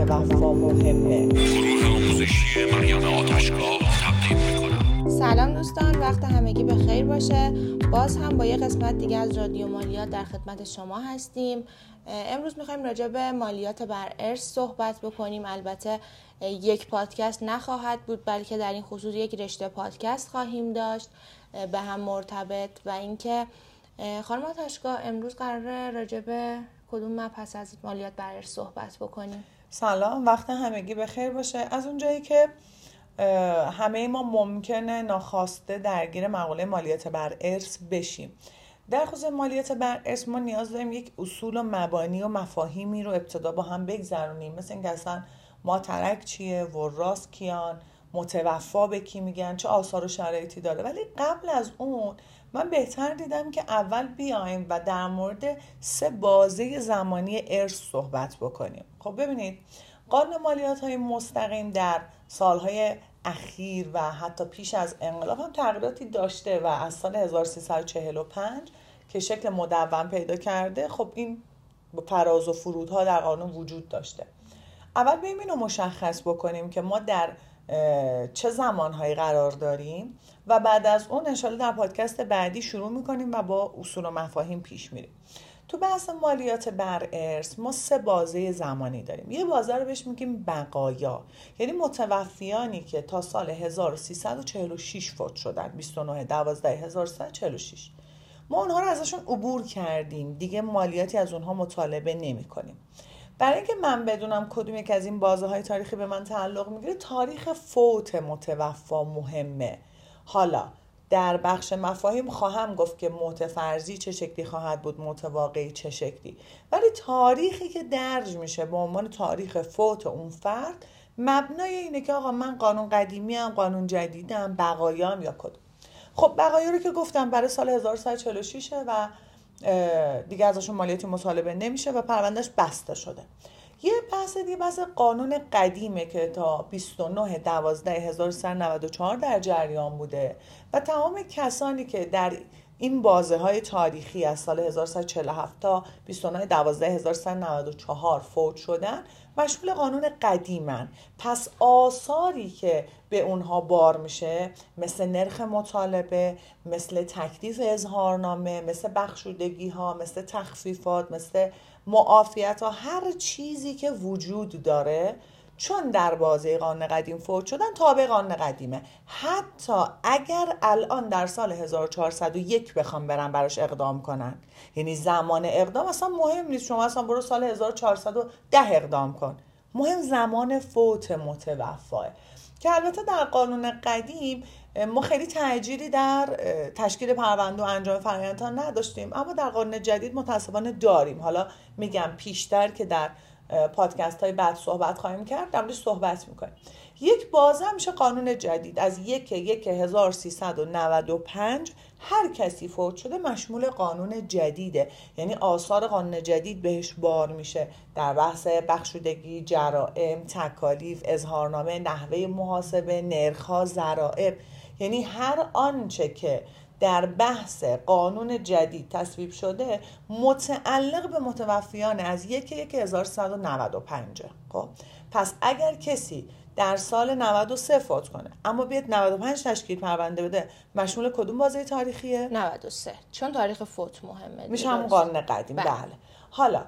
مهمه آتشگاه تقدیم می‌کنم سلام دوستان وقت همگی به خیر باشه. باز هم با یه قسمت دیگه از رادیو مالیات در خدمت شما هستیم. امروز می‌خوایم راجع به مالیات بر ارث صحبت بکنیم. البته یک پادکست نخواهد بود بلکه در این خصوص یک رشته پادکست خواهیم داشت. به هم مرتبط و اینکه خانم آتشگاه امروز قراره راجع به کدوم مبحث از مالیات بر ارث صحبت بکنیم؟ سلام وقت همگی به خیر باشه. از اونجایی که همه ما ممکنه ناخواسته درگیر مقاله مالیات بر ارث بشیم. در خصوص مالیات بر ارث ما نیاز داریم یک اصول و مبانی و مفاهیمی رو ابتدا با هم بگذرونیم. مثل اینکه اصلا ماترک چیه وراس کیان؟ متوفا به کی میگن چه آثار و شرایطی داره. ولی قبل از اون من بهتر دیدم که اول بیایم و در مورد سه بازه زمانی ارث صحبت بکنیم. خب ببینید قانون مالیات های مستقیم در سالهای اخیر و حتی پیش از انقلاب هم تغییراتی داشته و از سال 1345 که شکل مدون پیدا کرده خب این فراز و فرودها در قانون وجود داشته. اول بیایم اینو مشخص بکنیم که ما در چه زمانهایی قرار داریم و بعد از اون انشالله در پادکست بعدی شروع می‌کنیم و با اصول و مفاهیم پیش میریم. تو بحث مالیات بر ارث ما سه بازه زمانی داریم. یه بازه رو بهش میگیم بقایا. یعنی متوفیانی که تا سال 1346 فوت شدن. 29 12 1346 ما اونها رو ازشون عبور کردیم. دیگه مالیاتی از اونها مطالبه نمی کنیم برای اینکه من بدونم کدوم یک از این بازه های تاریخی به من تعلق می‌گیره تاریخ فوت متوفا مهمه. حالا در بخش مفاهیم خواهم گفت که موت فرضی چه شکلی خواهد بود موت واقعی چه شکلی. ولی تاریخی که درج میشه به عنوان تاریخ فوت اون فرد مبنای اینه که آقا من قانون قدیمی هم قانون جدیدم بقایام یا کدوم. خب بقایا رو که گفتم برای سال 1346 و دیگه ازشون مالیاتی مطالبه نمیشه و پروندهش بسته شده. یه بحث دیگه بحث قانون قدیمه که تا 29 12 1394 در جریان بوده و تمام کسانی که در این بازه های تاریخی از سال 1347 تا 29 12 1394 فوت شدن مشمول قانون قدیمن. پس آثاری که به اونها بار میشه مثل نرخ مطالبه مثل تکلیف اظهارنامه مثل بخشودگی ها مثل تخفیفات مثل معافیت ها هر چیزی که وجود داره چون در بازه قانون قدیم فوت شدن تابع قانون قدیمه. حتی اگر الان در سال 1401 بخوام برن براش اقدام کنن. یعنی زمان اقدام اصلا مهم نیست. شما اصلا برو سال 1410 اقدام کن. مهم زمان فوت متوفاه. که البته در قانون قدیم ما خیلی تأجیری در تشکیل پرونده و انجام فرآیندها نداشتیم. اما در قانون جدید متاسفانه داریم. حالا میگم پیشتر که در پادکست های بعد صحبت خواهیم کرد در صحبت می‌کنیم. یک بازه میشه قانون جدید. از یک یک 1395 هر کسی فوت شده مشمول قانون جدیده. یعنی آثار قانون جدید بهش بار میشه. در بحث بخشودگی جرائم تکالیف اظهارنامه نحوه محاسبه نرخها ضرائب. یعنی هر آنچه که در بحث قانون جدید تصویب شده متعلق به متوفیان از یک یک 1395 خب پس اگر کسی در سال 93 فوت کنه اما بیاد 95 تشکیل پرونده بده مشمول کدوم بازه تاریخیه؟ 93 چون تاریخ فوت مهمه میشه همون قانون قدیم. بله. بله. حالا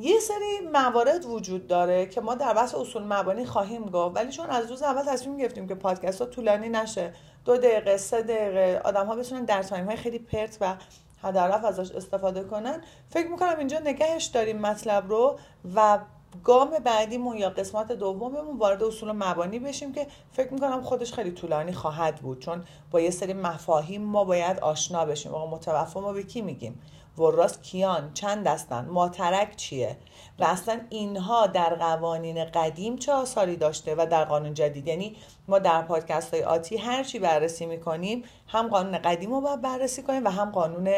یه سری موارد وجود داره که ما در بحث اصول مبانی خواهیم گفت ولی چون از روز اول تصمیم گرفتیم که پادکست ها طولانی نشه دو دقیقه سه دقیقه آدم ها بتونن در time های خیلی پرت و هدررفت ازش استفاده کنن فکر می‌کنم اینجا نگهش داریم مطلب رو و گام بعدیمون یا قسمت دوممون وارد اصول مبانی بشیم که فکر می‌کنم خودش خیلی طولانی خواهد بود چون با یه سری مفاهیم ما باید آشنا بشیم آقا متوفا ما به کی میگیم؟ وراس کیان چند دستن ماترک چیه؟ و اصلا اینها در قوانین قدیم چه آثاری داشته و در قانون جدید؟ یعنی ما در پادکست های آتی هر چی بررسی می‌کنیم هم قانون قدیم رو باید بررسی کنیم و هم قانون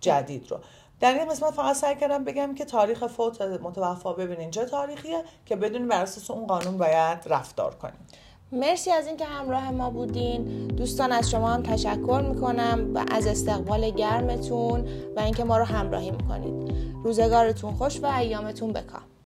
جدید رو. در این قسمت فقط سعی کردم بگم که تاریخ فوت متوفا ببینین. چه تاریخیه که بدون بر اساس اون قانون باید رفتار کنیم مرسی از اینکه همراه ما بودین. دوستان از شما هم تشکر می‌کنم و از استقبال گرمتون و اینکه ما رو همراهی می‌کنید. روزگارتون خوش و ایامتون بکام